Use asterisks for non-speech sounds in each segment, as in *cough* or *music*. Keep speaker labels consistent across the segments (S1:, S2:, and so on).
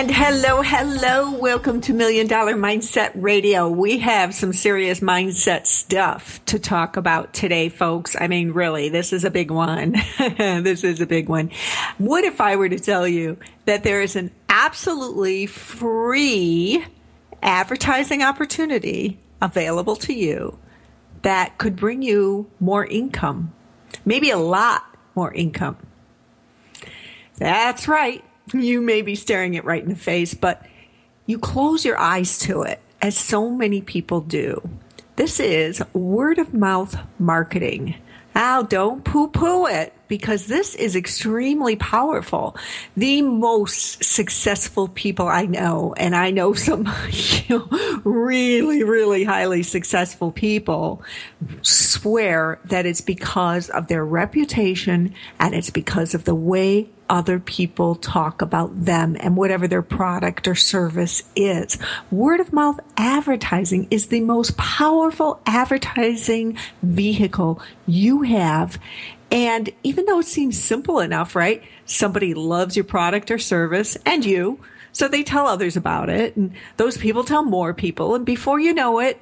S1: And hello, hello. Welcome to Million Dollar Mindset Radio. We have some serious mindset stuff to talk about today, folks. I mean, really, this is a big one. *laughs* this is a big one. What if I were to tell you that there is an absolutely free advertising opportunity available to you that could bring you more income? Maybe a lot more income. That's right you may be staring it right in the face, but you close your eyes to it, as so many people do. This is word of mouth marketing. Now, don't poo poo it because this is extremely powerful. The most successful people I know, and I know some you *laughs* know, really, really highly successful people, swear that it's because of their reputation and it's because of the way other people talk about them and whatever their product or service is. Word of mouth advertising is the most powerful advertising vehicle you have. And even though it seems simple enough, right? Somebody loves your product or service and you. So they tell others about it and those people tell more people. And before you know it,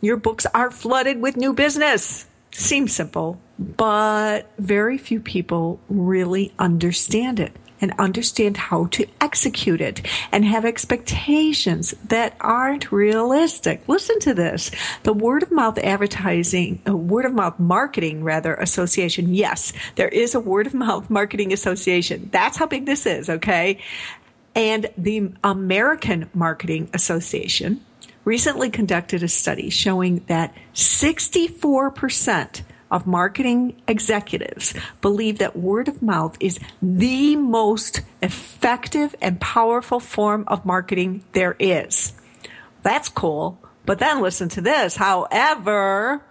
S1: your books are flooded with new business. Seems simple, but very few people really understand it and understand how to execute it and have expectations that aren't realistic. Listen to this. The word of mouth advertising, uh, word of mouth marketing rather association. Yes, there is a word of mouth marketing association. That's how big this is. Okay. And the American Marketing Association recently conducted a study showing that 64% of marketing executives believe that word of mouth is the most effective and powerful form of marketing there is. That's cool. But then listen to this. However,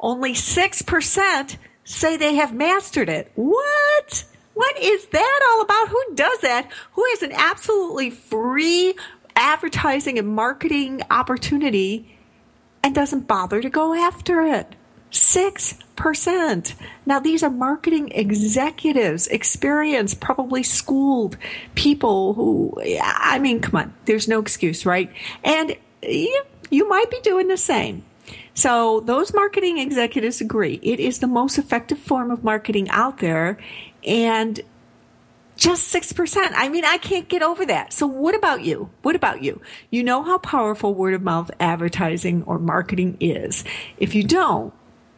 S1: only 6% say they have mastered it. What? What is that all about? Who does that? Who has an absolutely free advertising and marketing opportunity and doesn't bother to go after it. 6%. Now, these are marketing executives, experienced, probably schooled people who, I mean, come on, there's no excuse, right? And you, you might be doing the same. So, those marketing executives agree it is the most effective form of marketing out there. And just 6%. I mean, I can't get over that. So what about you? What about you? You know how powerful word of mouth advertising or marketing is. If you don't,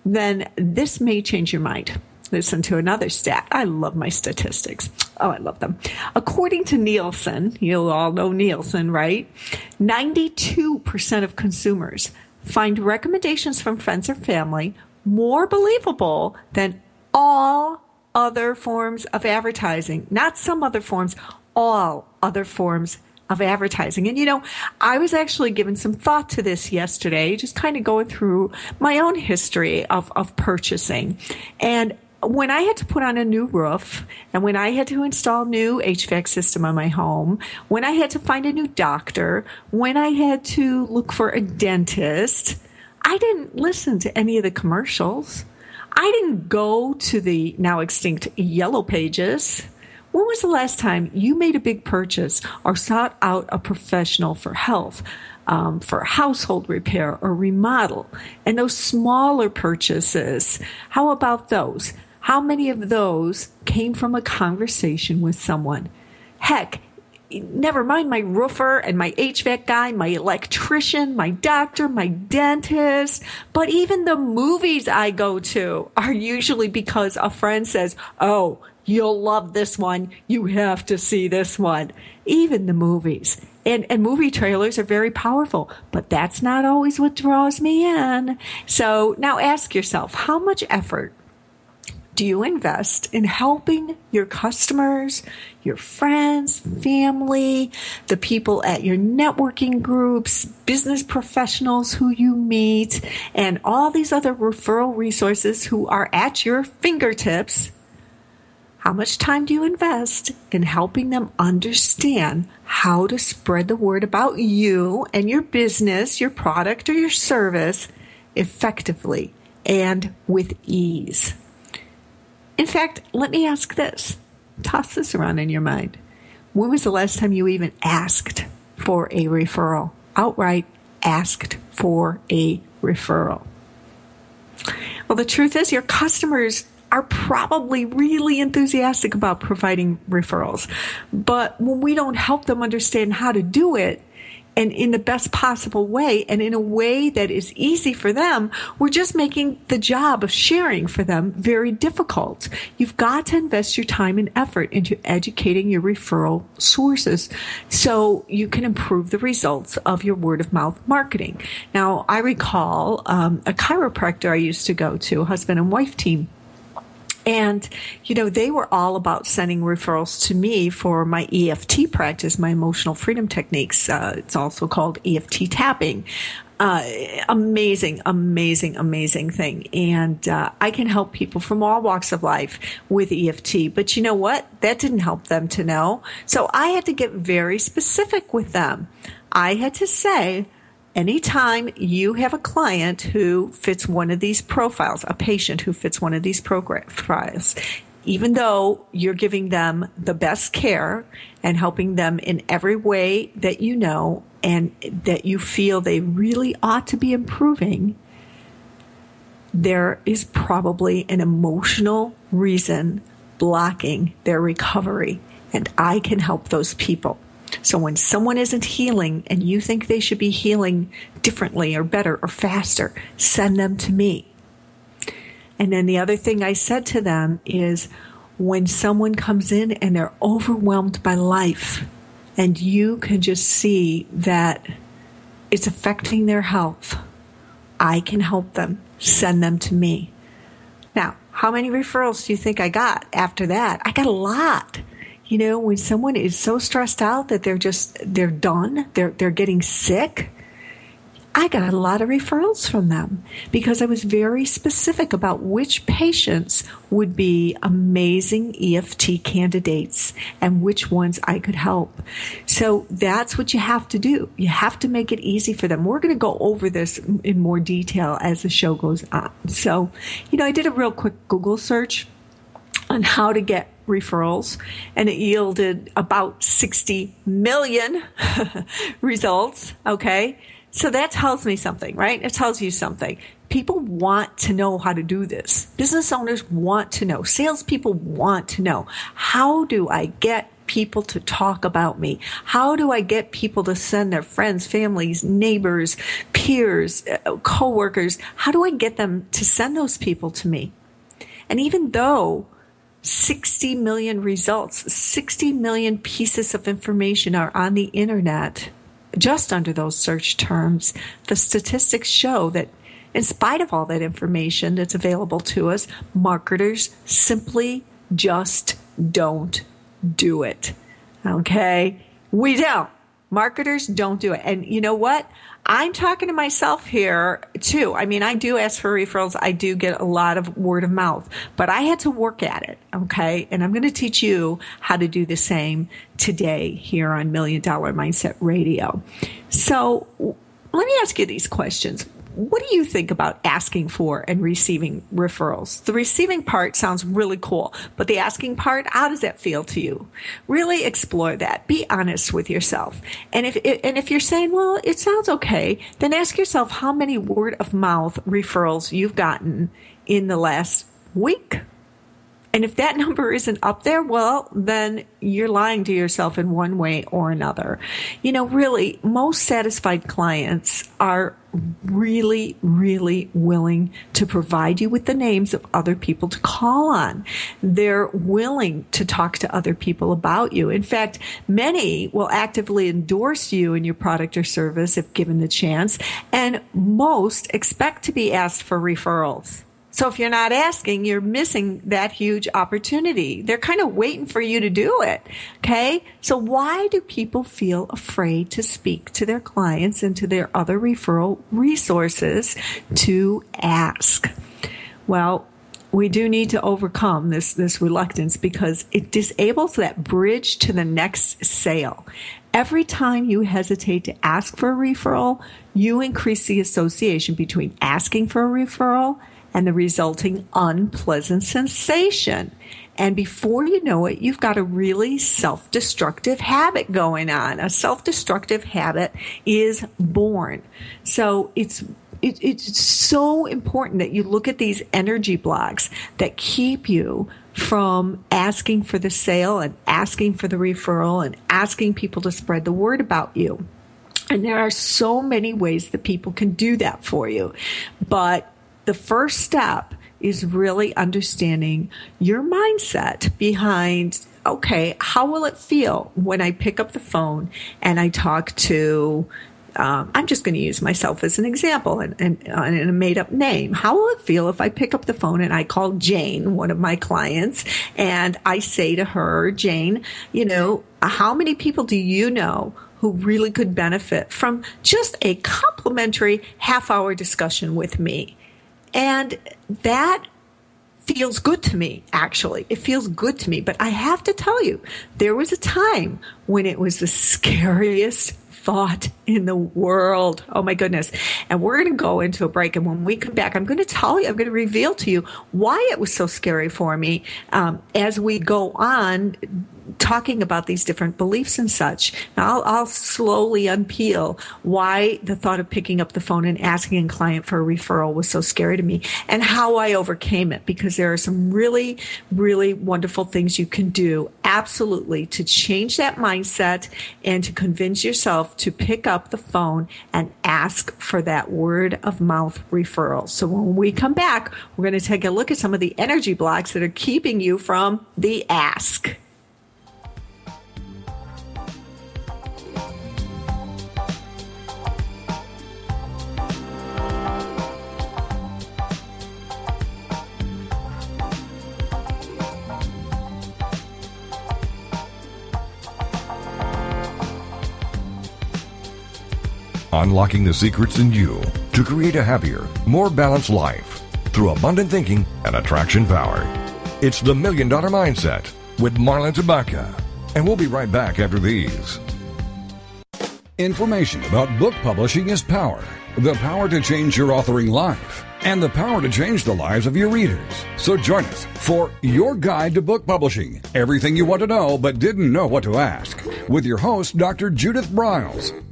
S1: then this may change your mind. Listen to another stat. I love my statistics. Oh, I love them. According to Nielsen, you'll all know Nielsen, right? 92% of consumers find recommendations from friends or family more believable than all other forms of advertising, not some other forms, all other forms of advertising. And you know, I was actually given some thought to this yesterday, just kind of going through my own history of, of purchasing. And when I had to put on a new roof and when I had to install new HVAC system on my home, when I had to find a new doctor, when I had to look for a dentist, I didn't listen to any of the commercials. I didn't go to the now extinct Yellow Pages. When was the last time you made a big purchase or sought out a professional for health, um, for household repair or remodel? And those smaller purchases, how about those? How many of those came from a conversation with someone? Heck, never mind my roofer and my HVAC guy, my electrician, my doctor, my dentist, but even the movies I go to are usually because a friend says, Oh, you'll love this one. You have to see this one. Even the movies. And, and movie trailers are very powerful, but that's not always what draws me in. So now ask yourself, how much effort do you invest in helping your customers, your friends, family, the people at your networking groups, business professionals who you meet, and all these other referral resources who are at your fingertips? How much time do you invest in helping them understand how to spread the word about you and your business, your product, or your service effectively and with ease? In fact, let me ask this. Toss this around in your mind. When was the last time you even asked for a referral? Outright asked for a referral. Well, the truth is, your customers are probably really enthusiastic about providing referrals. But when we don't help them understand how to do it, and in the best possible way and in a way that is easy for them, we're just making the job of sharing for them very difficult. You've got to invest your time and effort into educating your referral sources so you can improve the results of your word of mouth marketing. Now, I recall um, a chiropractor I used to go to, husband and wife team and, you know, they were all about sending referrals to me for my EFT practice, my emotional freedom techniques. Uh, it's also called EFT tapping. Uh, amazing, amazing, amazing thing. And uh, I can help people from all walks of life with EFT. But you know what? That didn't help them to know. So I had to get very specific with them. I had to say, anytime you have a client who fits one of these profiles, a patient who fits one of these profiles, even though you're giving them the best care and helping them in every way that you know and that you feel they really ought to be improving, there is probably an emotional reason blocking their recovery. And I can help those people. So when someone isn't healing and you think they should be healing differently or better or faster, send them to me. And then the other thing I said to them is when someone comes in and they're overwhelmed by life and you can just see that it's affecting their health, I can help them. Send them to me. Now, how many referrals do you think I got after that? I got a lot. You know, when someone is so stressed out that they're just they're done, they're they're getting sick, I got a lot of referrals from them because I was very specific about which patients would be amazing EFT candidates and which ones I could help. So that's what you have to do. You have to make it easy for them. We're going to go over this in more detail as the show goes on. So, you know, I did a real quick Google search on how to get referrals and it yielded about 60 million *laughs* results. Okay. So that tells me something, right? It tells you something. People want to know how to do this. Business owners want to know. Salespeople want to know. How do I get people to talk about me? How do I get people to send their friends, families, neighbors, peers, uh, coworkers? How do I get them to send those people to me? And even though 60 million results, 60 million pieces of information are on the internet just under those search terms. The statistics show that in spite of all that information that's available to us, marketers simply just don't do it. Okay? We don't. Marketers don't do it. And you know what? I'm talking to myself here too. I mean, I do ask for referrals. I do get a lot of word of mouth, but I had to work at it. Okay. And I'm going to teach you how to do the same today here on Million Dollar Mindset Radio. So let me ask you these questions what do you think about asking for and receiving referrals? The receiving part sounds really cool, but the asking part, how does that feel to you? Really explore that. Be honest with yourself. And if and if you're saying, well, it sounds okay, then ask yourself how many word of mouth referrals you've gotten in the last week, And if that *laughs* number isn't up there, well, then you're lying to yourself in one way or another. You know, really, most satisfied clients are really, really willing to provide you with the names of other people to call on. They're willing to talk to other people about you. In fact, many will actively endorse you and your product or service if given the chance, and most expect to be asked for referrals. So if you're not asking, you're missing that huge opportunity. They're kind of waiting for you to do it. Okay. So why do people feel afraid to speak to their clients and to their other referral resources to ask? Well, we do need to overcome this, this reluctance because it disables that bridge to the next sale. Every time you hesitate to ask for a referral, you increase the association between asking for a referral and the resulting unpleasant sensation. And before you know it, you've got a really self destructive habit going on. A self destructive habit is born. So it's it, it's so important that you look at these energy blocks that keep you from asking for the sale and asking for the referral and asking people to spread the word about you. And there are so many ways that people can do that for you. But the first step is really understanding your mindset behind okay, how will it feel when I pick up the phone and I talk to um, I'm just going to use myself as an example and, and, uh, and, a made up name. How will it feel if I pick up the phone and I call Jane, one of my clients, and I say to her, Jane, you know, how many people do you know who really could benefit from just a complimentary half hour discussion with me? And that feels good to me, actually. It feels good to me. But I have to tell you, there was a time when it was the scariest thought in the world. Oh my goodness. And we're going to go into a break. And when we come back, I'm going to tell you, I'm going to reveal to you why it was so scary for me um, as we go on talking about these different beliefs and such. Now, I'll, I'll, slowly unpeel why the thought of picking up the phone and asking a client for a referral was so scary to me and how I overcame it because there are some really, really wonderful things you can do absolutely to change that mindset and to convince yourself to pick up the phone and ask for that word of mouth referral. So when we come back, we're going to take a look at some of the energy blocks that are keeping you from the ask.
S2: Unlocking the secrets in you to create a happier, more balanced life through abundant thinking and attraction power. It's the Million Dollar Mindset with Marla Tabaka. And we'll be right back after these.
S3: Information about book publishing is power. The power to change your authoring life and the power to change the lives of your readers. So join us for Your Guide to Book Publishing Everything You Want to Know But Didn't Know What to Ask with your host, Dr. Judith Briles.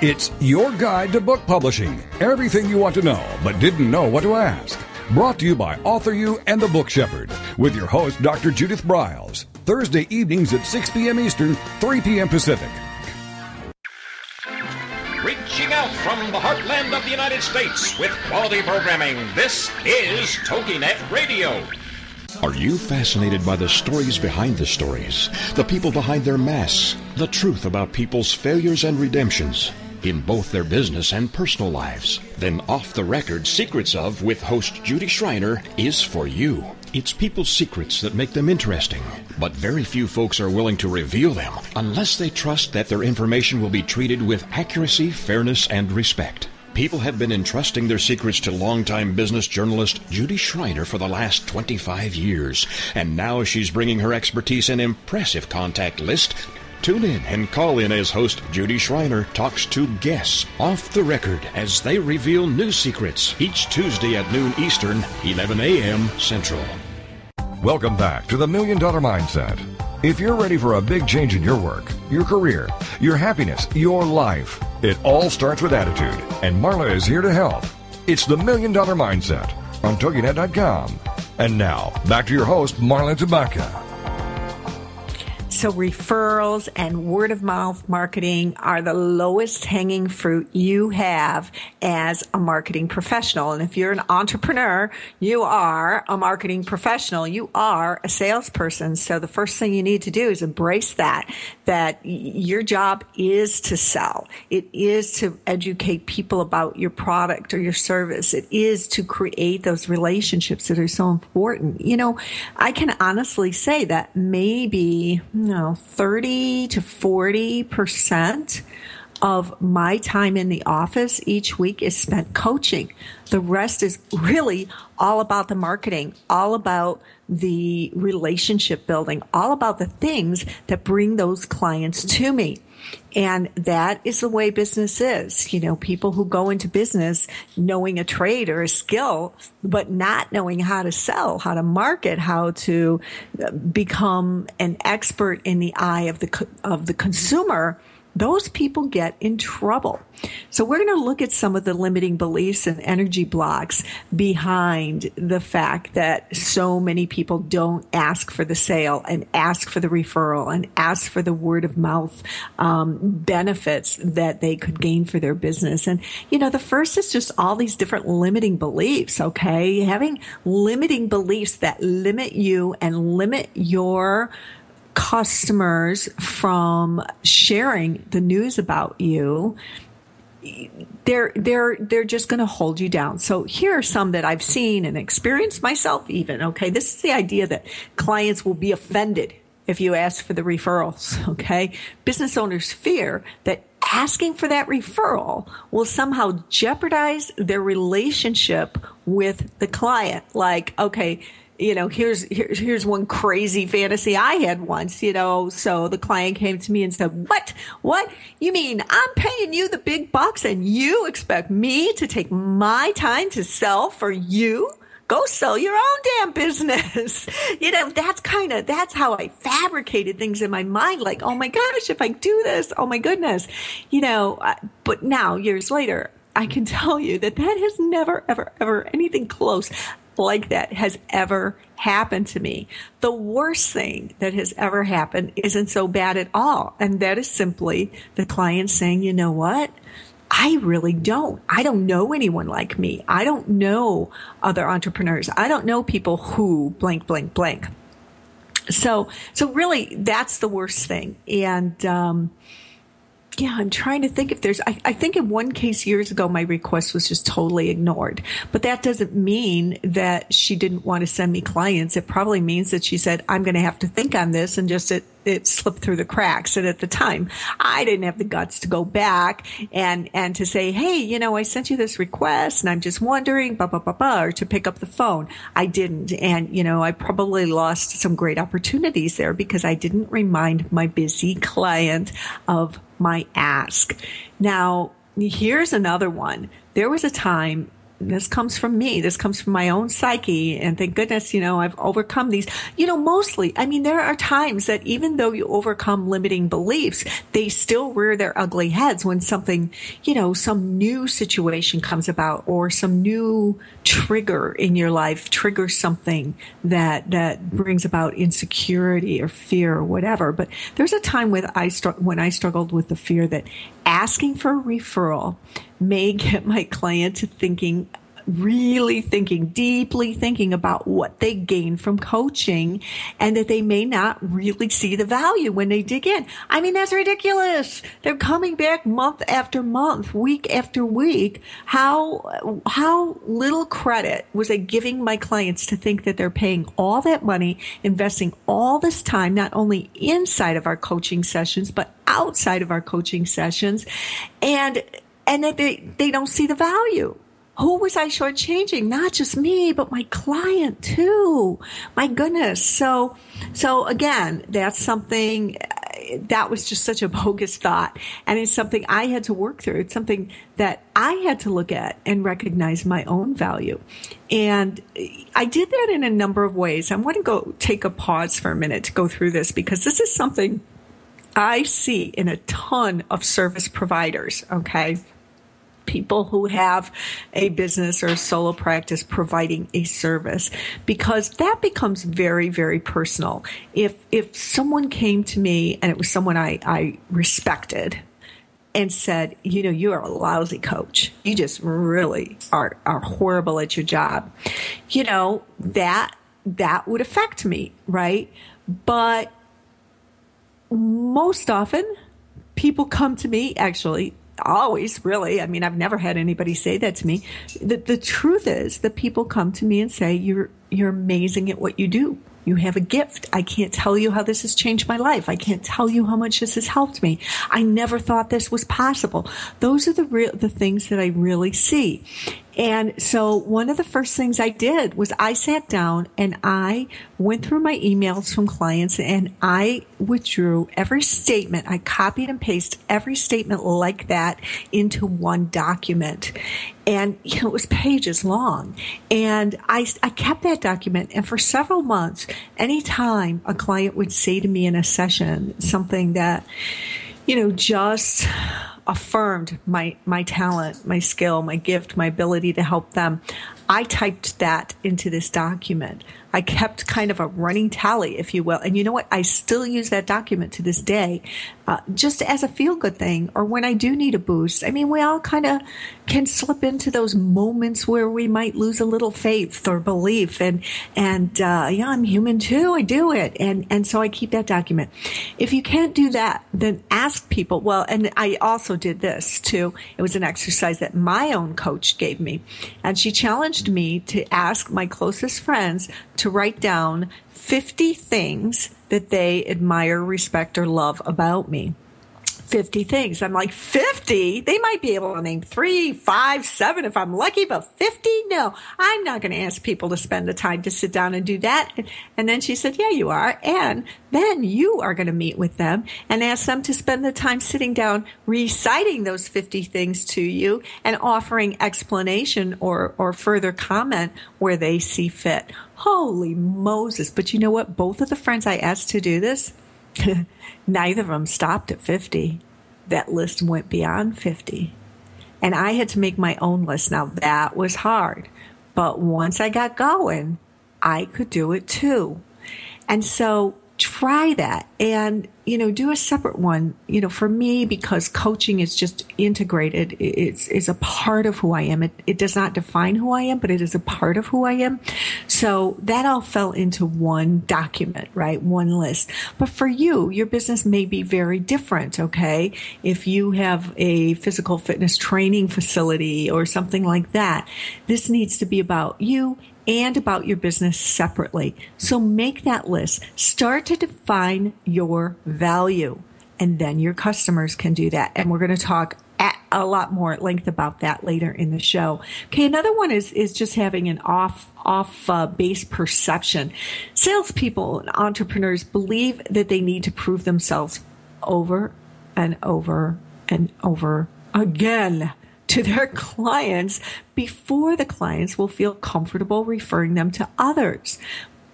S3: It's your guide to book publishing. Everything you want to know, but didn't know what to ask. Brought to you by AuthorU and the Book Shepherd, with your host, Dr. Judith Briles. Thursday evenings at 6 p.m. Eastern, 3 p.m. Pacific.
S4: Reaching out from the heartland of the United States with quality programming, this is TogiNet Radio.
S5: Are you fascinated by the stories behind the stories, the people behind their masks, the truth about people's failures and redemptions? In both their business and personal lives, then Off the Record Secrets of with host Judy Schreiner is for you. It's people's secrets that make them interesting, but very few folks are willing to reveal them unless they trust that their information will be treated with accuracy, fairness, and respect. People have been entrusting their secrets to longtime business journalist Judy Schreiner for the last 25 years, and now she's bringing her expertise and impressive contact list Tune in and call in as host Judy Schreiner talks to guests off the record as they reveal new secrets each Tuesday at noon Eastern, 11 a.m. Central.
S3: Welcome back to the Million Dollar Mindset. If you're ready for a big change in your work, your career, your happiness, your life, it all starts with attitude, and Marla is here to help. It's the Million Dollar Mindset on TogiNet.com. And now, back to your host, Marla Tabaka.
S1: So, referrals and word of mouth marketing are the lowest hanging fruit you have as a marketing professional. And if you're an entrepreneur, you are a marketing professional. You are a salesperson. So, the first thing you need to do is embrace that, that your job is to sell. It is to educate people about your product or your service. It is to create those relationships that are so important. You know, I can honestly say that maybe, you know, 30 to 40% of my time in the office each week is spent coaching. The rest is really all about the marketing, all about the relationship building, all about the things that bring those clients to me. And that is the way business is. You know, people who go into business knowing a trade or a skill, but not knowing how to sell, how to market, how to uh, become an expert in the eye of the, of the consumer those people get in trouble. So we're going to look at some of the limiting beliefs and energy blocks behind the fact that so many people don't ask for the sale and ask for the referral and ask for the word of mouth um, benefits that they could gain for their business. And, you know, the first is just all these different limiting beliefs, okay? Having limiting beliefs that limit you and limit your customers from sharing the news about you they're they're they're just going to hold you down. So here are some that I've seen and experienced myself even. Okay, this is the idea that clients will be offended if you ask for the referrals. *laughs* Okay, business owners fear that asking for that referral will somehow jeopardize their relationship with the client. Like, okay, you know, here's, here's, here's one crazy fantasy I had once, you know, so the client came to me and said, what, what? You mean I'm paying you the big bucks and you expect me to take my time to sell for you? Go sell your own damn business. *laughs* you know, that's kind of, that's how I fabricated things in my mind. Like, oh my gosh, if I do this, oh my goodness, you know, but now years later, I can *laughs* tell you that that has never, ever, ever anything close like that has ever happened to me. The worst thing that has ever happened isn't so bad at all. And that is simply the client saying, you know what? I really don't. I don't know anyone like me. I don't know other entrepreneurs. I don't know people who blank, blank, blank. So, so really that's the worst thing. And, um, yeah, I'm trying to think if there's, I, I, think in one case years ago, my request was just totally ignored. But that doesn't mean that she didn't want to send me clients. It probably means that she said, I'm going to have to think on this and just it, it slipped through the cracks. And at the time, I didn't have the guts to go back and, and to say, Hey, you know, I sent you this request and I'm just wondering, blah, blah, blah, blah, or to pick up the phone. I didn't. And, you know, I probably lost some great opportunities there because I didn't remind my busy client of my ask. Now, here's another one. There was a time this comes from me. This comes from my own psyche. And thank goodness, you know, I've overcome these. You know, mostly, I mean, there are times that even though you overcome limiting beliefs, they still rear their ugly heads when something, you know, some new situation comes about or some new trigger in your life triggers something that, that brings about insecurity or fear or whatever. But there's a time when I, when I struggled with the fear that asking for a referral may get my client to thinking really thinking, deeply thinking about what they gain from coaching and that they may not really see the value when they dig in. I mean, that's ridiculous. They're coming back month after month, week after week. How, how little credit was I giving my clients to think that they're paying all that money, investing all this time, not only inside of our coaching sessions, but outside of our coaching sessions and and that they, they don't see the value. Who was I shortchanging? Not just me, but my client too. My goodness. So, so again, that's something uh, that was just such a *laughs* bogus thought. And it's something I had to work through. It's something that I had to look at and recognize my own value. And I did that in a number of ways. I want to go take a pause for a minute to go through this because this is something I see in a ton of service providers. Okay people who have a business or a solo practice providing a service because that becomes very very personal if if someone came to me and it was someone i i respected and said, you know, you are a lousy coach. You just really are, are horrible at your job. You know, that, that would affect me, right? But most often people come to me actually always really i mean i've never had anybody say that to me the, the truth is that people come to me and say you're you're amazing at what you do you have a gift. I can't tell you how this has changed my life. I can't tell you how much this has helped me. I never thought this was possible. Those are the real, the things that I really see. And so one of the first things I did was I sat down and I went through my emails from clients and I withdrew every statement. I copied and pasted every statement like that into one document. And you know, it was pages long. And I, I kept that document. And for several months, anytime a client would say to me in a session something that, you know, just affirmed my my talent, my skill, my gift, my ability to help them. I typed that into this document. I kept kind of a running tally, if you will. And you know what? I still use that document to this day, uh, just as a feel good thing or when I do need a boost. I mean, we all kind of can slip into those moments where we might lose a little faith or belief. And, and, uh, yeah, I'm human too. I do it. And, and so I keep that document. If you can't do that, then ask people. Well, and I also did this too. It was an exercise that my own coach gave me and she challenged me to ask my closest friends to write down 50 things that they admire, respect, or love about me. 50 things. I'm like, 50? They might be able to name three, five, seven if I'm lucky, but 50? No, I'm not going to ask people to spend the time to sit down and do that. And then she said, yeah, you are. And then you are going to meet with them and ask them to spend the time sitting down reciting those 50 things to you and offering explanation or, or further comment where they see fit. Holy Moses. But you know what? Both of the friends I asked to do this, *laughs* neither of them stopped at 50. That list went beyond 50. And I had to make my own list. Now that was hard. But once I got going, I could do it too. And so try that and you know do a separate one you know for me because coaching is just integrated. It's is a part of who i am. It, it does not define who i am but it is a part of who i am. So that all fell into one document right? One list. But for you your business may be very different okay? If you have a physical fitness training facility or something like that this needs to be about you and about your business separately. So make that list. Start to define your value and then your customers can do that. And we're going to talk a lot more at length about that later in the show. Okay, another one is is just having an off off uh, base perception. Salespeople and entrepreneurs believe that they need to prove themselves over and over and over again to their *laughs* clients before the clients will feel comfortable referring them to others.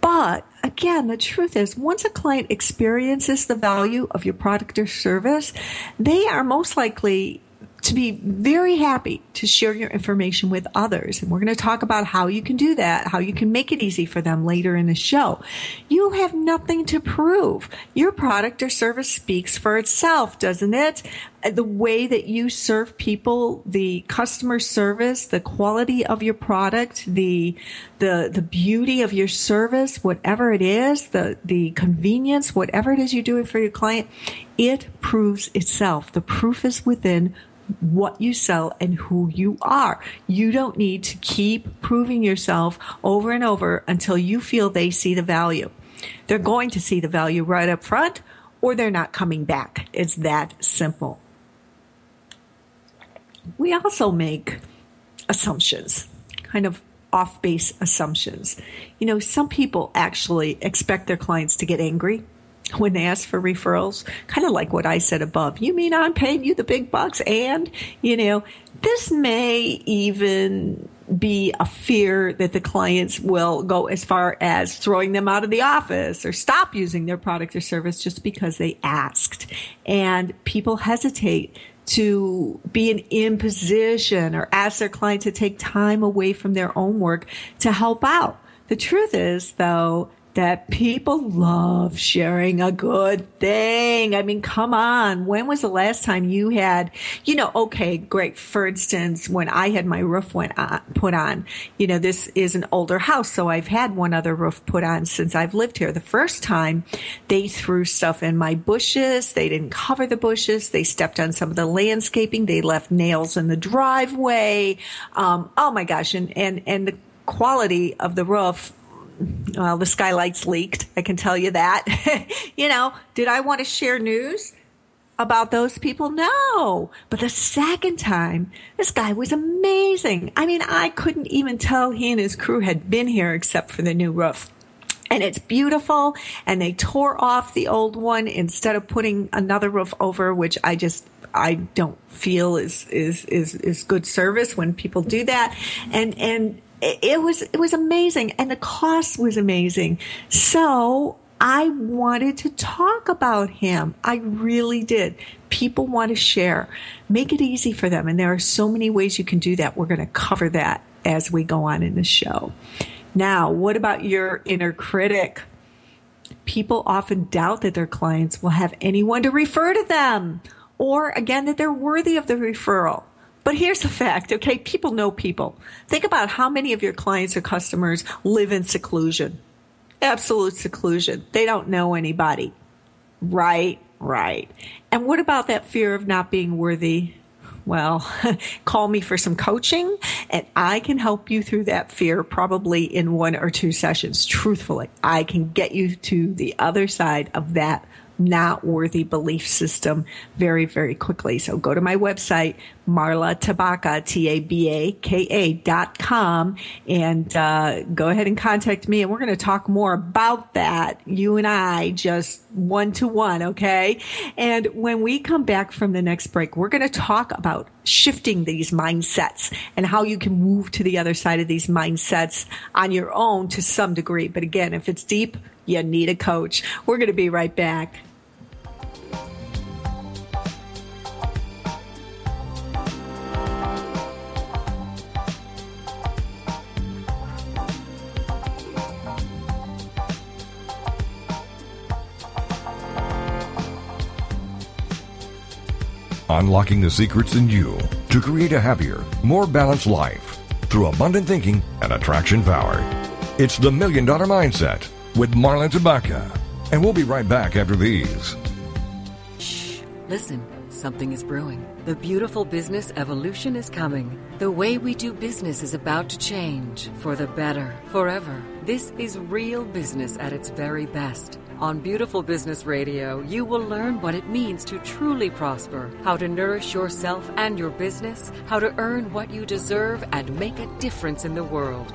S1: But again, the truth is, once a client experiences the value of your product or service, they are most likely to be very happy to share your information with others. And we're going to talk about how you can do that, how you can make it easy for them later in the show. You have nothing to prove. Your product or service speaks for itself, doesn't it? Uh, the way that you serve people, the customer service, the quality of your product, the, the, the beauty of your service, whatever it is, the, the convenience, whatever it is you're doing for your client, it proves itself. The proof is within what you sell and who you are. You don't need to keep proving yourself over and over until you feel they see the value. They're going to see the value right up front or they're not coming back. It's that simple. We also make assumptions, kind of off base assumptions. You know, some people actually expect their clients to get angry when they ask for referrals, kind of like what I said above. You mean I'm paying you the big bucks and, you know, this may even be a fear that the clients will go as far as throwing them out of the office or stop using their product or service just because they asked. And people hesitate to be an imposition or ask their client to take time away from their own work to help out. The truth is, though, that people love sharing a good thing. I mean, come on. When was the last time you had, you know, okay, great. For instance, when I had my roof went on, put on, you know, this is an older house. So I've had one other roof put on since I've lived here. The first time they threw stuff in my bushes. They didn't cover the bushes. They stepped on some of the landscaping. They left nails in the driveway. Um, oh my gosh. And, and, and the quality of the roof well, the skylights leaked. I can tell you that. *laughs* you know, did I want to share news about those people? No. But the second time, this guy was amazing. I mean, I couldn't even tell he and his crew had been here except for the new roof. And it's beautiful. And they tore off the old one instead of putting another roof over, which I just I don't feel is is is is good service when people do that. And and it was it was amazing and the cost was amazing. So i wanted to talk about him. I really did. People want to share. Make it easy for them and there are so many ways you can do that. We're going to cover that as we go on in the show. Now what about your inner critic? People often doubt that their clients will have anyone to refer to them or again that they're worthy of the referral but here's the fact, okay? People know people. Think about how many of your clients or customers live in seclusion. Absolute seclusion. They don't know anybody. Right, right. And what about that fear of not being worthy? Well, *laughs* call me for some coaching and I can help you through that fear probably in one or two sessions. Truthfully, I can get you to the other side of that not worthy belief system very, very quickly. So go to my website, Marla Tabaka, T-A-B-A-K-A dot com, and uh, go ahead and contact me. And we're going to talk more about that, you and I, just one to one, okay? And when we come back from the next break, we're going to talk about shifting these mindsets and how you can move to the other side of these mindsets on your own to some degree. But again, if it's deep, you need a coach. We're going to be right back.
S3: Unlocking the secrets in you to create a happier, more balanced life through abundant thinking and attraction power. It's the Million Dollar Mindset with Marla Tabaka. And we'll be right back after these.
S6: Shh, listen, something is brewing. The beautiful business evolution is coming. The way we do business is about to change for the better, forever. This is real business at its very best. On Beautiful Business Radio, you will learn what it means to truly prosper, how to nourish yourself and your business, how to earn what you deserve, and make a difference in the world.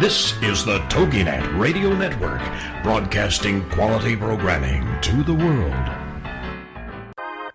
S5: This is the TogiNet Radio Network, broadcasting quality programming to the world.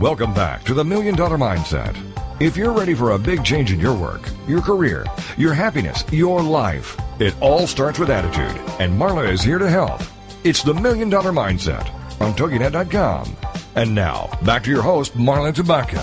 S3: Welcome back to the Million Dollar Mindset. If you're ready for a big change in your work, your career, your happiness, your life, it all starts with attitude, and Marla is here to help. It's the Million Dollar Mindset on TogiNet.com. And now, back to your host, Marla Tabaka.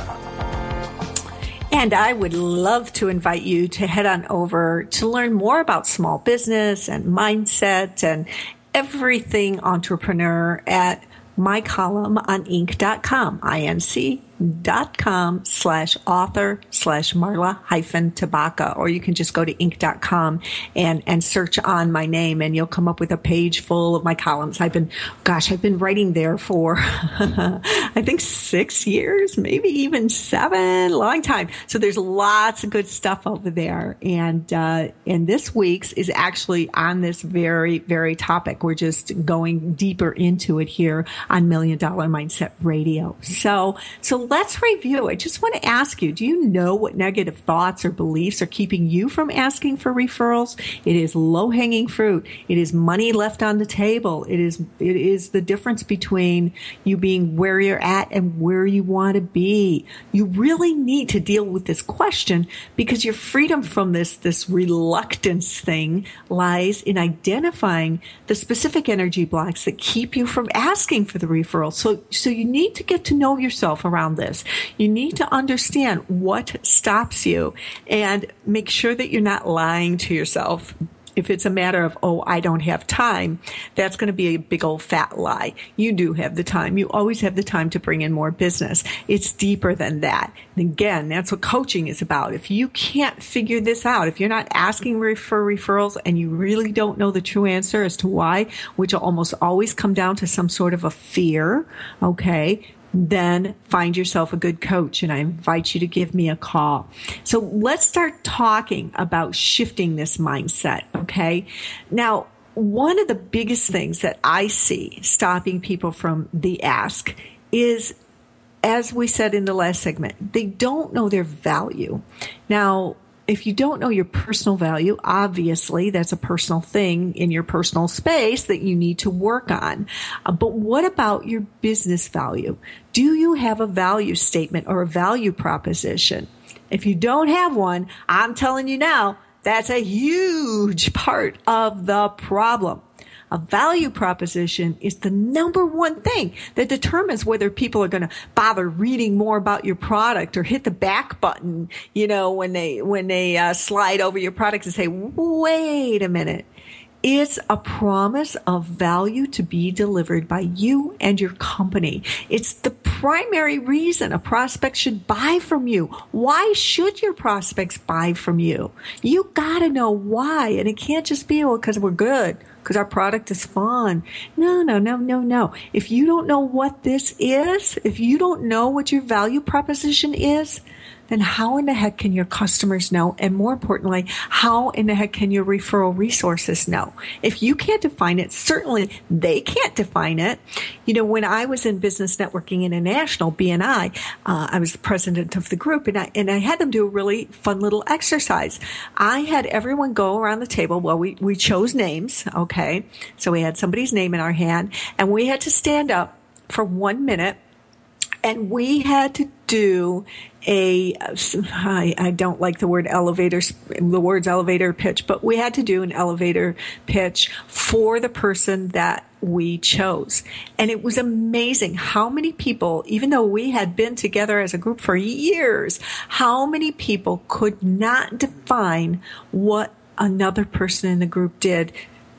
S1: And I would love to invite you to head on over to learn more about small business and mindset and everything entrepreneur at my column on Inc.com, I-N-C dot com slash author slash Marla hyphen Tabaka, or you can just go to Inc.com and, and search on my name and you'll come up with a page full of my columns. I've been, gosh, I've been writing there for, *laughs* I think six years, maybe even seven, long time. So there's lots of good stuff over there. And, uh, and this week's is actually on this very, very topic. We're just going deeper into it here on Million Dollar Mindset Radio. So, so let's review. I just want to ask you, do you know what negative thoughts or beliefs are keeping you from asking for referrals? It is low hanging fruit. It is money left on the table. It is, it is the difference between you being where you're at and where you want to be. You really need to deal with this question because your freedom from this, this reluctance thing lies in identifying the specific energy blocks that keep you from asking for the referral. So, so you need to get to know yourself around this. You need to understand what stops you and make sure that you're not lying to yourself. If it's a matter of, oh, I don't have time, that's going to be a big old fat lie. You do have the time. You always have the time to bring in more business. It's deeper than that. And again, that's what coaching is about. If you can't figure this out, if you're not asking for referrals and you really don't know the true answer as to why, which will almost always come down to some sort of a fear, okay, then find yourself a good coach and I invite you to give me a call. So let's start talking about shifting this mindset. Okay. Now, one of the biggest things that I see stopping people from the ask is as we said in the last segment, they don't know their value. Now, if you don't know your personal value, obviously that's a personal thing in your personal space that you need to work on. Uh, but what about your business value? Do you have a value statement or a value proposition? If you don't have one, I'm telling you now, that's a huge part of the problem. A value proposition is the number one thing that determines whether people are going to bother reading more about your product or hit the back button, you know, when they, when they uh, slide over your product and say, wait a minute. It's a promise of value to be delivered by you and your company. It's the primary reason a prospect should buy from you. Why should your prospects buy from you? You gotta know why. And it can't just be, well, because we're good because our product is fun. No, no, no, no, no. If you don't know what this is, if you don't know what your value proposition is, then how in the heck can your customers know? And more importantly, how in the heck can your referral resources know? If you can't define it, certainly they can't define it. You know, when I was in Business Networking International, BNI, uh, I was the president of the group and I, and I had them do a really fun little exercise. I had everyone go around the table. Well, we, we chose names. Okay. So we had somebody's name in our hand and we had to stand up for one minute and we had to do a I, I don't like the word elevator the words elevator pitch but we had to do an elevator pitch for the person that we chose. And it was amazing how many people even though we had been together as a group for years how many people could not define what another person in the group did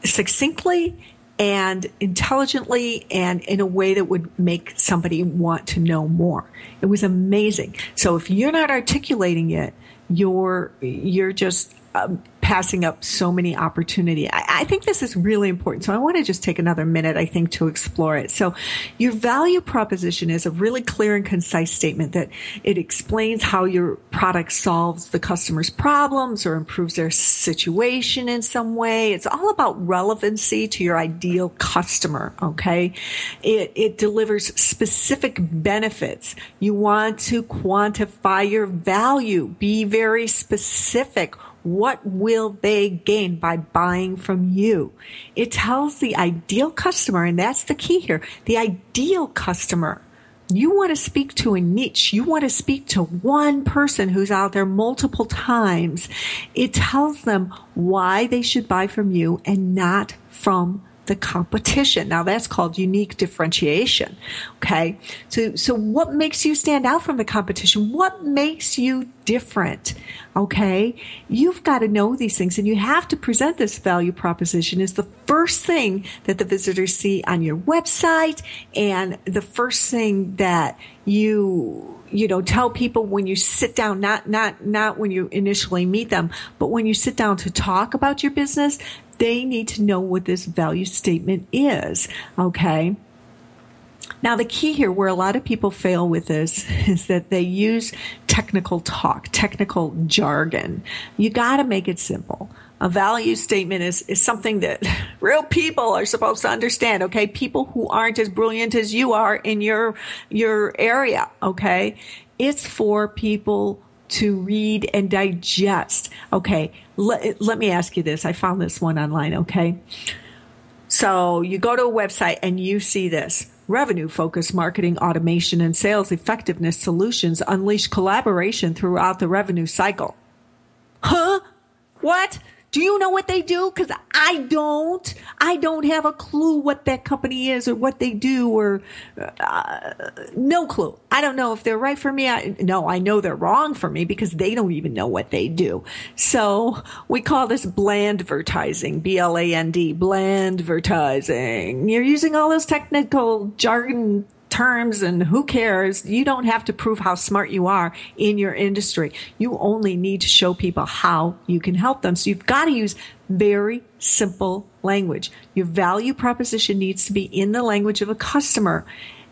S1: succinctly and intelligently and in a way that would make somebody want to know more. It was amazing. So if you're not articulating it, you're you're just um, passing up so many opportunity. I, I, think this is really important. So I want to just take another minute, I think, to explore it. So your value proposition is a really clear and concise statement that it explains how your product solves the customer's problems or improves their situation in some way. It's all about relevancy to your ideal customer. Okay. It, it delivers specific benefits. You want to quantify your value. Be very specific what will they gain by buying from you? It tells the ideal customer, and that's the key here, the ideal customer. You want to speak to a niche. You want to speak to one person who's out there multiple times. It tells them why they should buy from you and not from the competition. Now that's called unique differentiation. Okay. So, so what makes you stand out from the competition? What makes you different? Okay. You've got to know these things and you have to present this value proposition is the first thing that the visitors see on your website and the first thing that you you know tell people when you sit down not not not when you initially meet them but when you sit down to talk about your business they need to know what this value statement is. Okay. Now, the key here where a lot of people fail with this *laughs* is that they use technical talk, technical jargon. You got to make it simple. A value statement is, is something that *laughs* real people are supposed to understand, okay? People who aren't as brilliant as you are in your, your area, okay? It's for people to read and digest. Okay, let, let me ask you this. I found this one online, okay? So you go to a website and you see this revenue focused marketing automation and sales effectiveness solutions unleash collaboration throughout the revenue cycle. Huh? What? Do you know what they do? Because I don't. I don't have a clue what that company is or what they do, or uh, no clue. I don't know if they're right for me. I, no, I know they're wrong for me because they don't even know what they do. So we call this bland advertising, B L A N D, bland advertising. You're using all those technical jargon terms and who cares? You don't have to prove how smart you are in your industry. You only need to show people how you can help them. So you've got to use very simple language. Your value proposition needs to be in the language of a customer.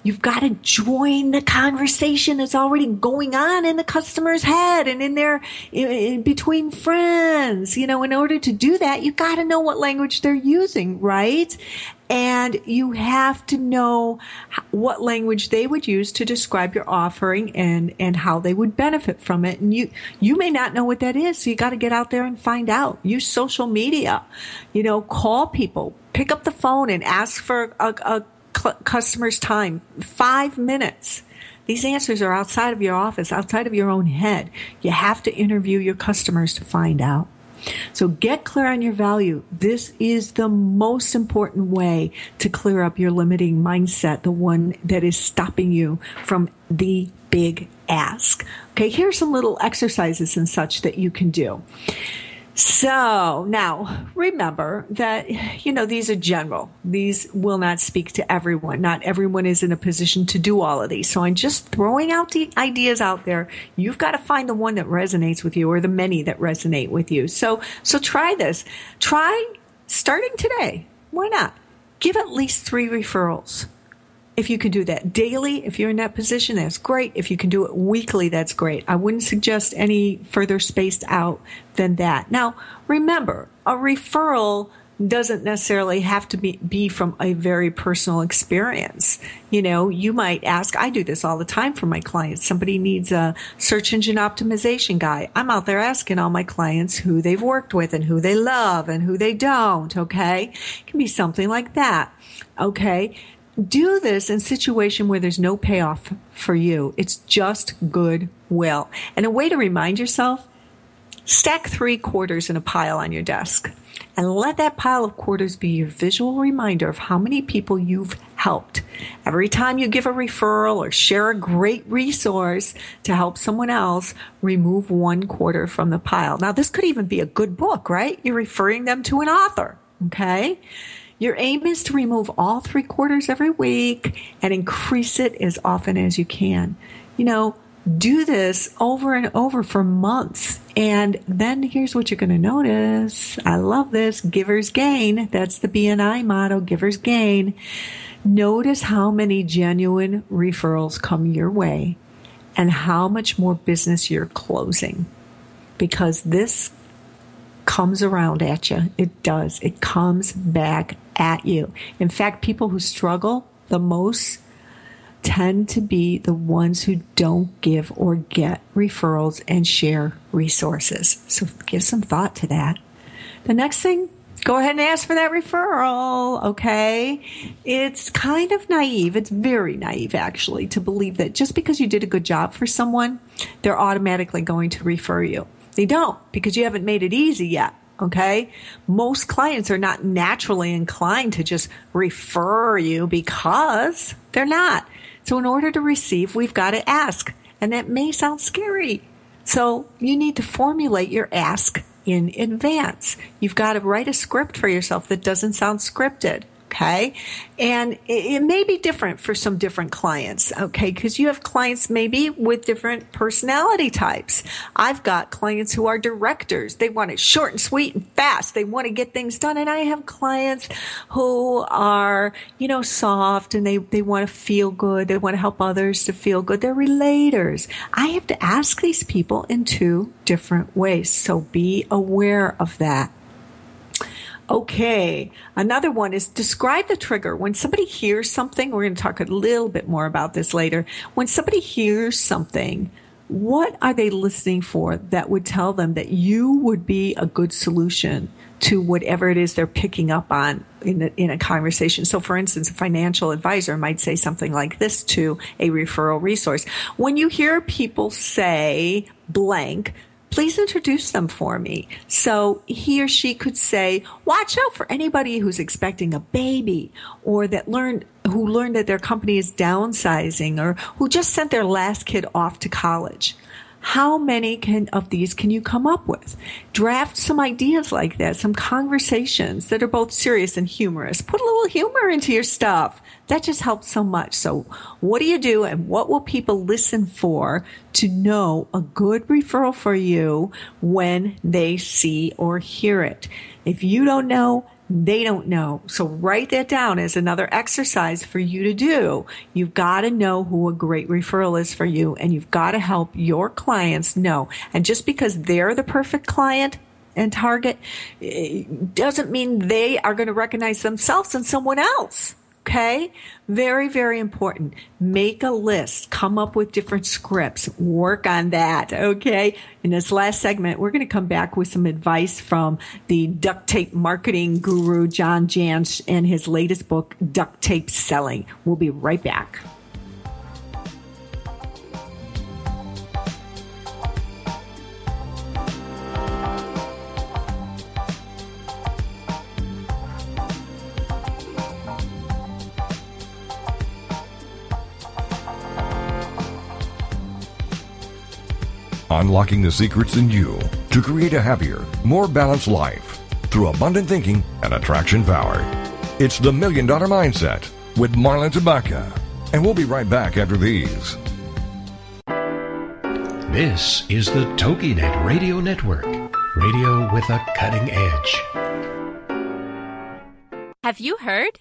S1: You've got to join the conversation that's already going on in the customer's head and in their in, in between friends. You know, in order to do that, you've got to know what language they're using, right? And you have to know what language they would use to describe your offering and, and how they would benefit from it. And you, you may not know what that is. So you got to get out there and find out. Use social media, you know, call people, pick up the phone and ask for a, a cl- customer's time. Five minutes. These answers are outside of your office, outside of your own head. You have to interview your customers to find out. So get clear on your value. This is the most important way to clear up your limiting mindset, the one that is stopping you from the big ask. Okay, here's some little exercises and such that you can do. So now remember that, you know, these are general. These will not speak to everyone. Not everyone is in a position to do all of these. So I'm just throwing out the ideas out there. You've got to find the one that resonates with you or the many that resonate with you. So, so try this. Try starting today. Why not? Give at least three referrals if you can do that daily, if you're in that position, that's great. If you can do it weekly, that's great. I wouldn't suggest any further spaced out than that. Now, remember, a referral doesn't necessarily have to be, be from a very personal experience. You know, you might ask, I do this all the time for my clients. Somebody needs a search engine optimization guy. I'm out there asking all my clients who they've worked with and who they love and who they don't. Okay. It can be something like that. Okay do this in a situation where there's no payoff for you. It's just goodwill. And a way to remind yourself, stack three quarters in a pile on your desk and let that pile of quarters be your visual reminder of how many people you've helped. Every time you give a referral or share a great resource to help someone else, remove one quarter from the pile. Now, this could even be a good book, right? You're referring them to an author. Okay. Your aim is to remove all three quarters every week and increase it as often as you can. You know, Do this over and over for months. And then here's what you're going to notice. I love this. Givers gain. That's the BNI motto. Givers gain. Notice how many genuine referrals come your way and how much more business you're closing because this comes around at you. It does. It comes back at you. In fact, people who struggle the most tend to be the ones who don't give or get referrals and share resources. So give some thought to that. The next thing, go ahead and ask for that referral, okay? It's kind of naive. It's very naive, actually, to believe that just because you did a good job for someone, they're automatically going to refer you. They don't because you haven't made it easy yet. Okay. Most clients are not naturally inclined to just refer you because they're not. So in order to receive, we've got to ask. And that may sound scary. So you need to formulate your ask in advance. You've got to write a script for yourself that doesn't sound scripted. Okay. And it, may be different for some different clients. Okay. Cause you have clients maybe with different personality types. I've got clients who are directors. They want it short and sweet and fast. They want to get things done. And I have clients who are, you know, soft and they, they want to feel good. They want to help others to feel good. They're relators. I have to ask these people in two different ways. So be aware of that. Okay. Another one is describe the trigger. When somebody hears something, we're going to talk a little bit more about this later. When somebody hears something, what are they listening for that would tell them that you would be a good solution to whatever it is they're picking up on in a, in a conversation. So, for instance, a financial advisor might say something like this to a referral resource. When you hear people say blank, please introduce them for me. So he or she could say, watch out for anybody who's expecting a baby or that learned, who learned that their company is downsizing or who just sent their last kid off to college. How many can, of these can you come up with? Draft some ideas like that, some conversations that are both serious and humorous. Put a little humor into your stuff. That just helps so much. So what do you do and what will people listen for to know a good referral for you when they see or hear it? If you don't know, they don't know. So write that down as another exercise for you to do. You've got to know who a great referral is for you and you've got to help your clients know. And just because they're the perfect client and target eh, doesn't mean they are going to recognize themselves in someone else. Okay? Very, very important. Make a list. Come up with different scripts. Work on that. Okay? In this last segment, we're going to come back with some advice from the duct tape marketing guru, John Jantsch, and his latest book, Duct Tape Selling. We'll be right back.
S3: Unlocking the secrets in you to create a happier, more balanced life through abundant thinking and attraction power. It's the Million Dollar Mindset with Marla Tabaka. And we'll be right back after these.
S5: This is the TogiNet Radio Network, radio with a cutting edge.
S7: Have you heard?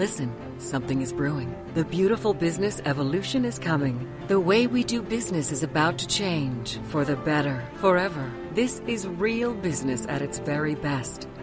S6: Listen, something is brewing. The beautiful business evolution is coming. The way we do business is about to change for the better, forever. This is real business at its very best.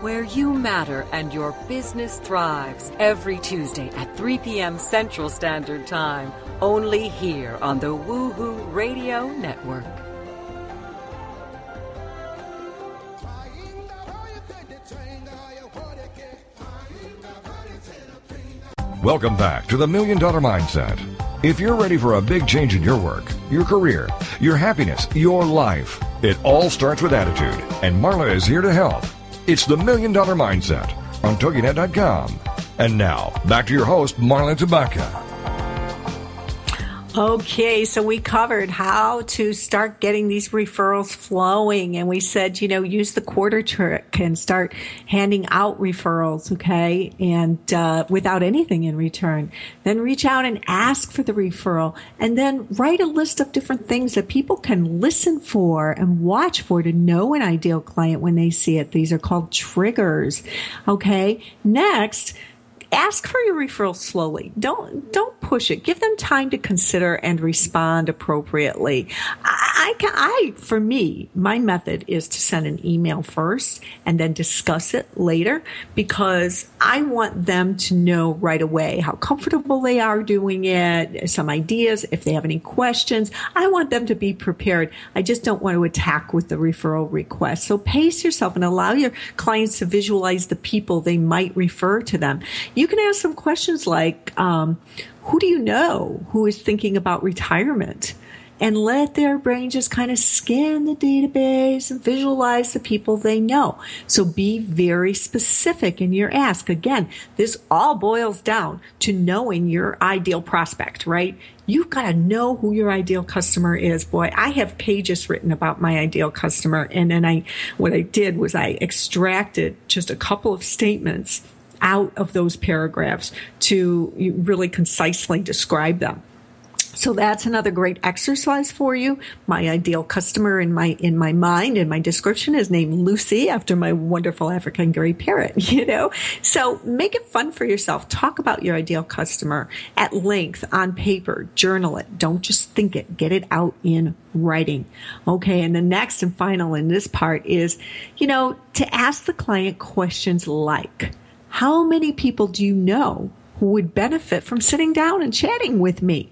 S6: where you matter and your business thrives every Tuesday at 3 p.m. Central Standard Time, only here on the Woohoo Radio Network.
S3: Welcome back to the Million Dollar Mindset. If you're ready for a big change in your work, your career, your happiness, your life, it all starts with attitude, and Marla is here to help. It's the Million Dollar Mindset on TogiNet.com. And now, back to your host, Marla Tabaka.
S1: Okay, so we covered how to start getting these referrals flowing, and we said, you know, use the quarter trick and start handing out referrals, okay, and uh, without anything in return. Then reach out and ask for the referral, and then write a list of different things that people can listen for and watch for to know an ideal client when they see it. These are called triggers, okay. Next ask for your referral slowly. Don't don't push it. Give them time to consider and respond appropriately. I, I, I for me, my method is to send an email first and then discuss it later because I want them to know right away how comfortable they are doing it, some ideas, if they have any questions. I want them to be prepared. I just don't want to attack with the referral request. So pace yourself and allow your clients to visualize the people they might refer to them you can ask some questions like, um, who do you know who is thinking about retirement? And let their brain just kind of scan the database and visualize the people they know. So be very specific in your ask. Again, this all boils down to knowing your ideal prospect, right? You've got to know who your ideal customer is. Boy, I have pages written about my ideal customer. And then I, what I did was I extracted just a couple of statements out of those paragraphs to really concisely describe them. So that's another great exercise for you. My ideal customer in my in my mind in my description is named Lucy after my wonderful African gray parrot, *laughs* you know. So make it fun for yourself. Talk about your ideal customer at length on paper, journal it. Don't just think it. Get it out in writing. Okay, and the next and final in this part is, you know, to ask the client questions like how many people do you know who would benefit from sitting down and chatting with me?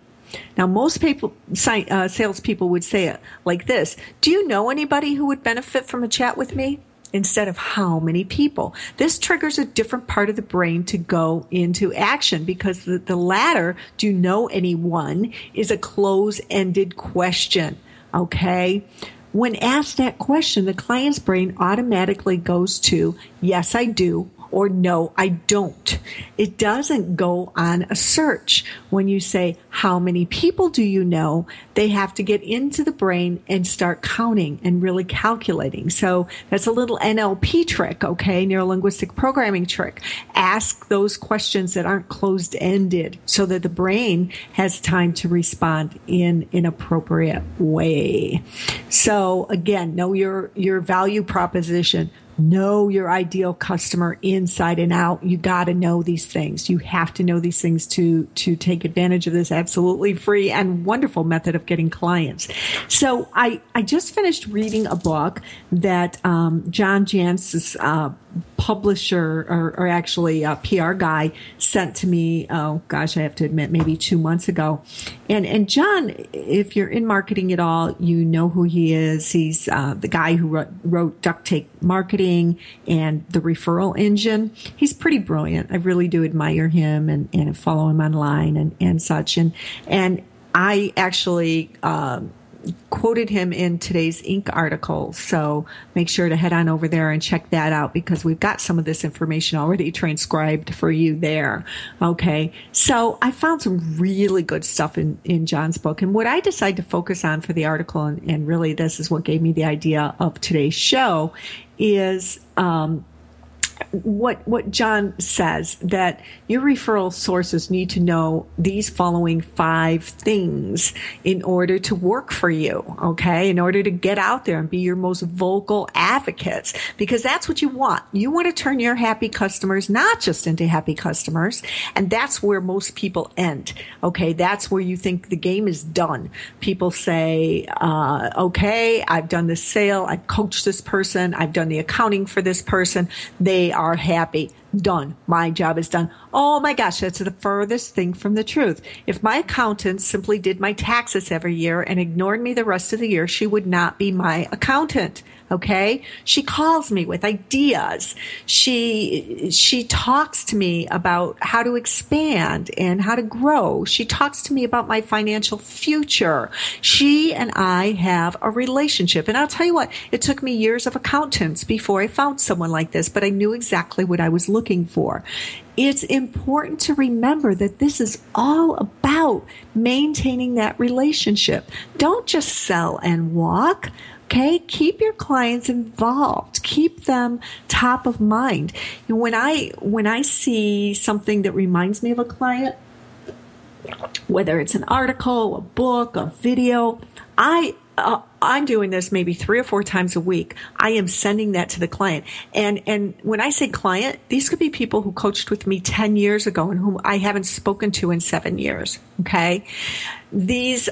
S1: Now, most people, uh, salespeople would say it like this Do you know anybody who would benefit from a chat with me? Instead of how many people. This triggers a different part of the brain to go into action because the, the latter, do you know anyone, is a close ended question. Okay? When asked that question, the client's brain automatically goes to, yes, I do, or no, I don't. It doesn't go on a search. When you say, how many people do you know? They have to get into the brain and start counting and really calculating. So that's a little NLP trick, okay? Neurolinguistic programming trick. Ask those questions that aren't closed ended so that the brain has time to respond in an appropriate way. So again, know your, your value proposition know your ideal customer inside and out. You got to know these things. You have to know these things to to take advantage of this absolutely free and wonderful method of getting clients. So I I just finished reading a book that um, John Jantsch's uh, publisher or, or, actually a PR guy sent to me. Oh gosh, I have to admit, maybe two months ago. And and John, if you're in marketing at all, you know who he is. He's uh, the guy who wrote, wrote Duct Tape Marketing and the Referral Engine. He's pretty brilliant. I really do admire him and and follow him online and and such. And and I actually. Um, quoted him in today's Inc. article. So make sure to head on over there and check that out because we've got some of this information already *laughs* transcribed for you there. Okay. So I found some really good stuff in, in John's book. And what I decided to focus on for the article, and, and really this is what gave me the idea of today's show, is um, what what John says that your referral sources need to know these following five things in order to work for you, okay? In order to get out there and be your most vocal advocates because that's what you want. You want to turn your happy customers not just into happy customers, and that's where most people end. Okay, that's where you think the game is done. People say, uh, "Okay, I've done this sale, I've coached this person, I've done the accounting for this person. They are happy. Done. My job is done. Oh my gosh, that's the furthest thing from the truth. If my accountant simply did my taxes every year and ignored me the rest of the year, she would not be my accountant. Okay. She calls me with ideas. She, she talks to me about how to expand and how to grow. She talks to me about my financial future. She and I have a relationship. And I'll tell you what, it took me years of accountants before I found someone like this, but I knew exactly what I was looking for it's important to remember that this is all about maintaining that relationship. Don't just sell and walk. Okay, keep your clients involved. Keep them top of mind. When I when I see something that reminds me of a client, whether it's an article, a book, a video, I uh, I'm doing this maybe three or four times a week. I am sending that to the client. And, and when I say client, these could be people who coached with me 10 years ago and whom I haven't spoken to in seven years. Okay. These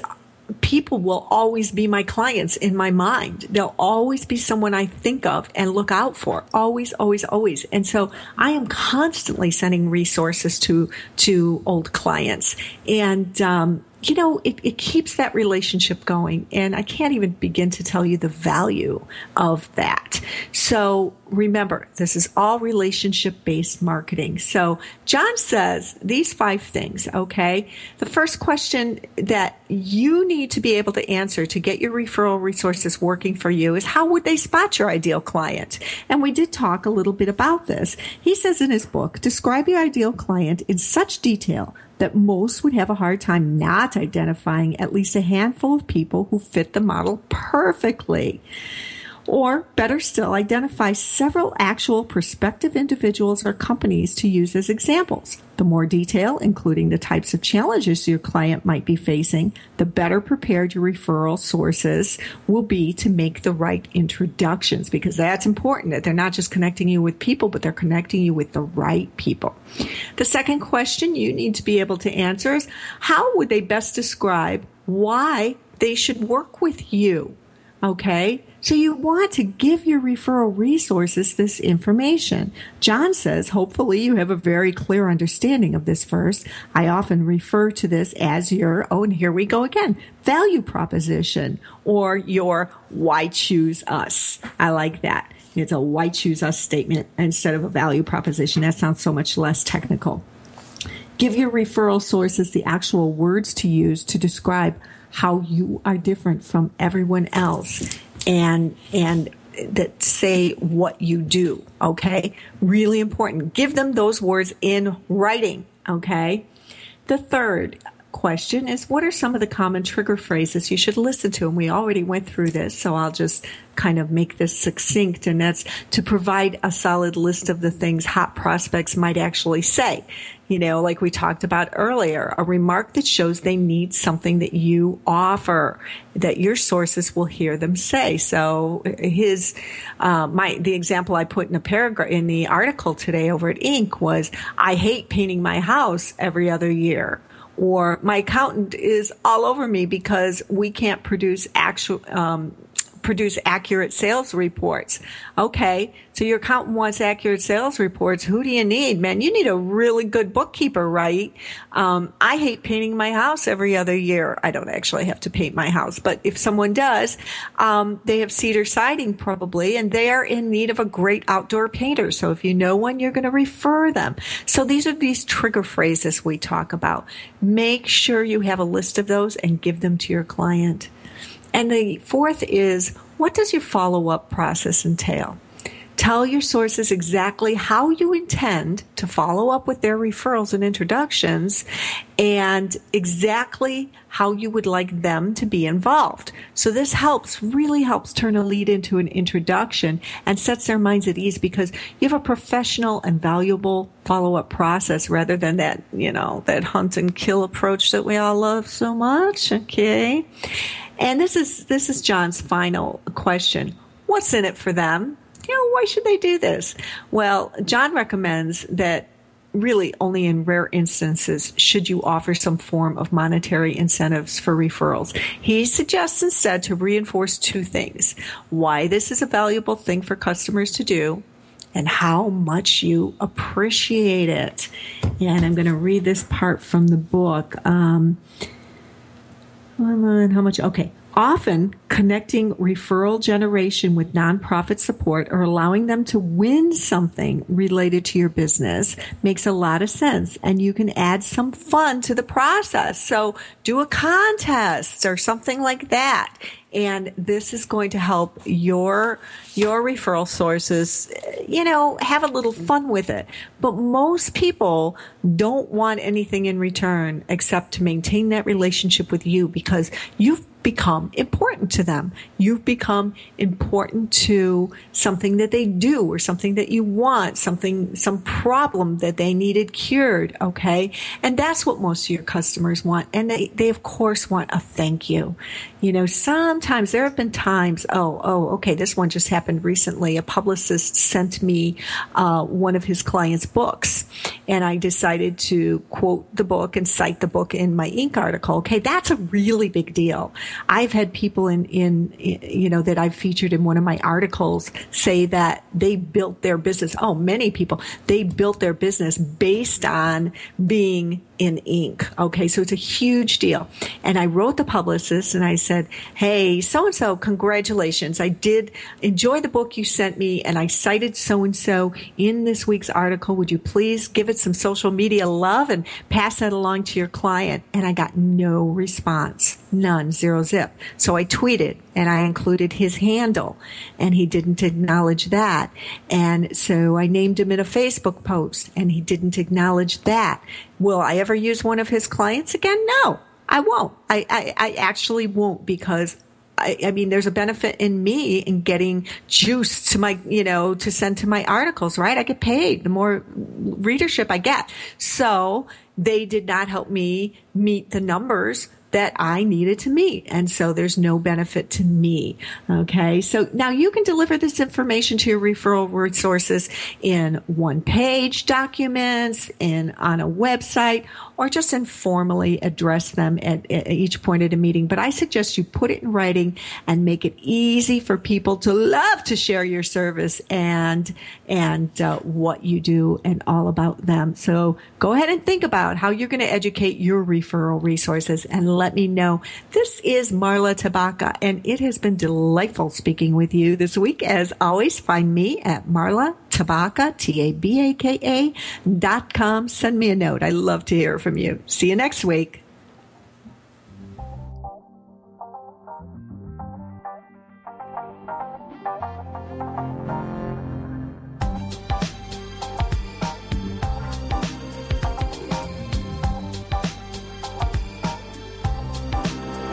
S1: people will always be my clients in my mind. They'll always be someone I think of and look out for. Always, always, always. And so I am constantly sending resources to to old clients. And um, you know, it, it keeps that relationship going. And I can't even begin to tell you the value of that. So remember, this is all relationship based marketing. So John says these five things, okay? The first question that you need to be able to answer to get your referral resources working for you is how would they spot your ideal client? And we did talk a little bit about this. He says in his book, describe your ideal client in such detail that most would have a hard time not identifying at least a handful of people who fit the model perfectly. Or better still, identify several actual prospective individuals or companies to use as examples. The more detail, including the types of challenges your client might be facing, the better prepared your referral sources will be to make the right introductions because that's important that they're not just connecting you with people, but they're connecting you with the right people. The second question you need to be able to answer is how would they best describe why they should work with you? Okay. So you want to give your referral resources this information. John says, hopefully you have a very clear understanding of this verse. I often refer to this as your, oh, and here we go again, value proposition or your why choose us. I like that. It's a why choose us statement instead of a value proposition. That sounds so much less technical. Give your referral sources the actual words to use to describe how you are different from everyone else and and that say what you do okay? Really important. Give them those words in writing okay? The third question is what are some of the common trigger phrases you should listen to? And we already went through this so i'll just kind of make this succinct and that's to provide a solid list of the things hot prospects might actually say you know, like we talked about earlier, a remark that shows they need something that you offer, that your sources will hear them say. So his, uh, my, the example I put in a paragraph in the article today over at Inc. was, I hate painting my house every other year or my accountant is all over me because we can't produce actual um, produce accurate sales reports. Okay, so your accountant wants accurate sales reports. Who do you need, man? You need a really good bookkeeper, right? Um, I hate painting my house every other year. I don't actually have to paint my house, but if someone does, um, they have cedar siding probably, and they are in need of a great outdoor painter. So if you know one, you're going to refer them. So these are these trigger phrases we talk about. Make sure you have a list of those and give them to your client. And the fourth is what does your follow up process entail? Tell your sources exactly how you intend to follow up with their referrals and introductions and exactly how you would like them to be involved. So this helps, really helps turn a lead into an introduction and sets their minds at ease because you have a professional and valuable follow up process rather than that, you know, that hunt and kill approach that we all love so much. Okay. And this is, this is John's final question. What's in it for them? you know, why should they do this? Well, John recommends that really only in rare instances should you offer some form of monetary incentives for referrals. He suggests instead to reinforce two things why this is a valuable thing for customers to do and how much you appreciate it. And I'm going to read this part from the book. Um, how much? Okay. Often, connecting referral generation with nonprofit support or allowing them to win something related to your business makes a lot of sense. And you can add some fun to the process. So, do a contest or something like that and this is going to help your your referral sources you know have a little fun with it. But most people don't want anything in return except to maintain that relationship with you because you've become important to them. You've become important to something that they do or something that you want, something, some problem that they needed cured. Okay. And that's what most of your customers want. And they, they of course want a thank you. You know, sometimes there have been times, oh, oh, okay, this one just happened recently. A publicist sent me uh, one of his clients' books, and I decided to quote the book and cite the book in my Inc. article. Okay, that's a really big deal. I've had people in, in, you know, that I've featured in one of my articles say that they built their business. Oh, many people, they built their business based on being in Inc. Okay, so it's a huge deal. And I wrote the publicist and I said, Hey, so and so, congratulations. I did enjoy the book you sent me and I cited so and so in this week's article. Would you please give it some social media love and pass that along to your client? And I got no response. None, zero zip. So I tweeted and I included his handle and he didn't acknowledge that. And so I named him in a Facebook post and he didn't acknowledge that. Will I ever use one of his clients again? No, I won't. I, I, I actually won't because I, I, mean, there's a benefit in me in getting juice to my, you know, to send to my articles, right? I get paid the more readership I get. So they did not help me meet the numbers that I needed to meet. And so there's no benefit to me. Okay. So now you can deliver this information to your referral resources in one page documents, in on a website, or just informally address them at, at, each point at a meeting. But I suggest you put it in writing and make it easy for people to love to share your service and and uh, what you do and all about them. So go ahead and think about how you're going to educate your referral resources and let me know. This is Marla Tabaka, and it has been delightful speaking with you this week. As always, find me at Marla Tabaka, T-A-B-A-K-A dot com. Send me a note. I love to hear from you. See you next week.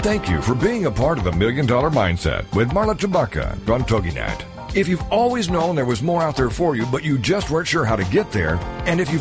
S3: Thank you for being a part of the Million Dollar Mindset with Marla Tabaka on TogiNet. If you've always known there was more out there for you, but you just weren't sure how to get there, and if you've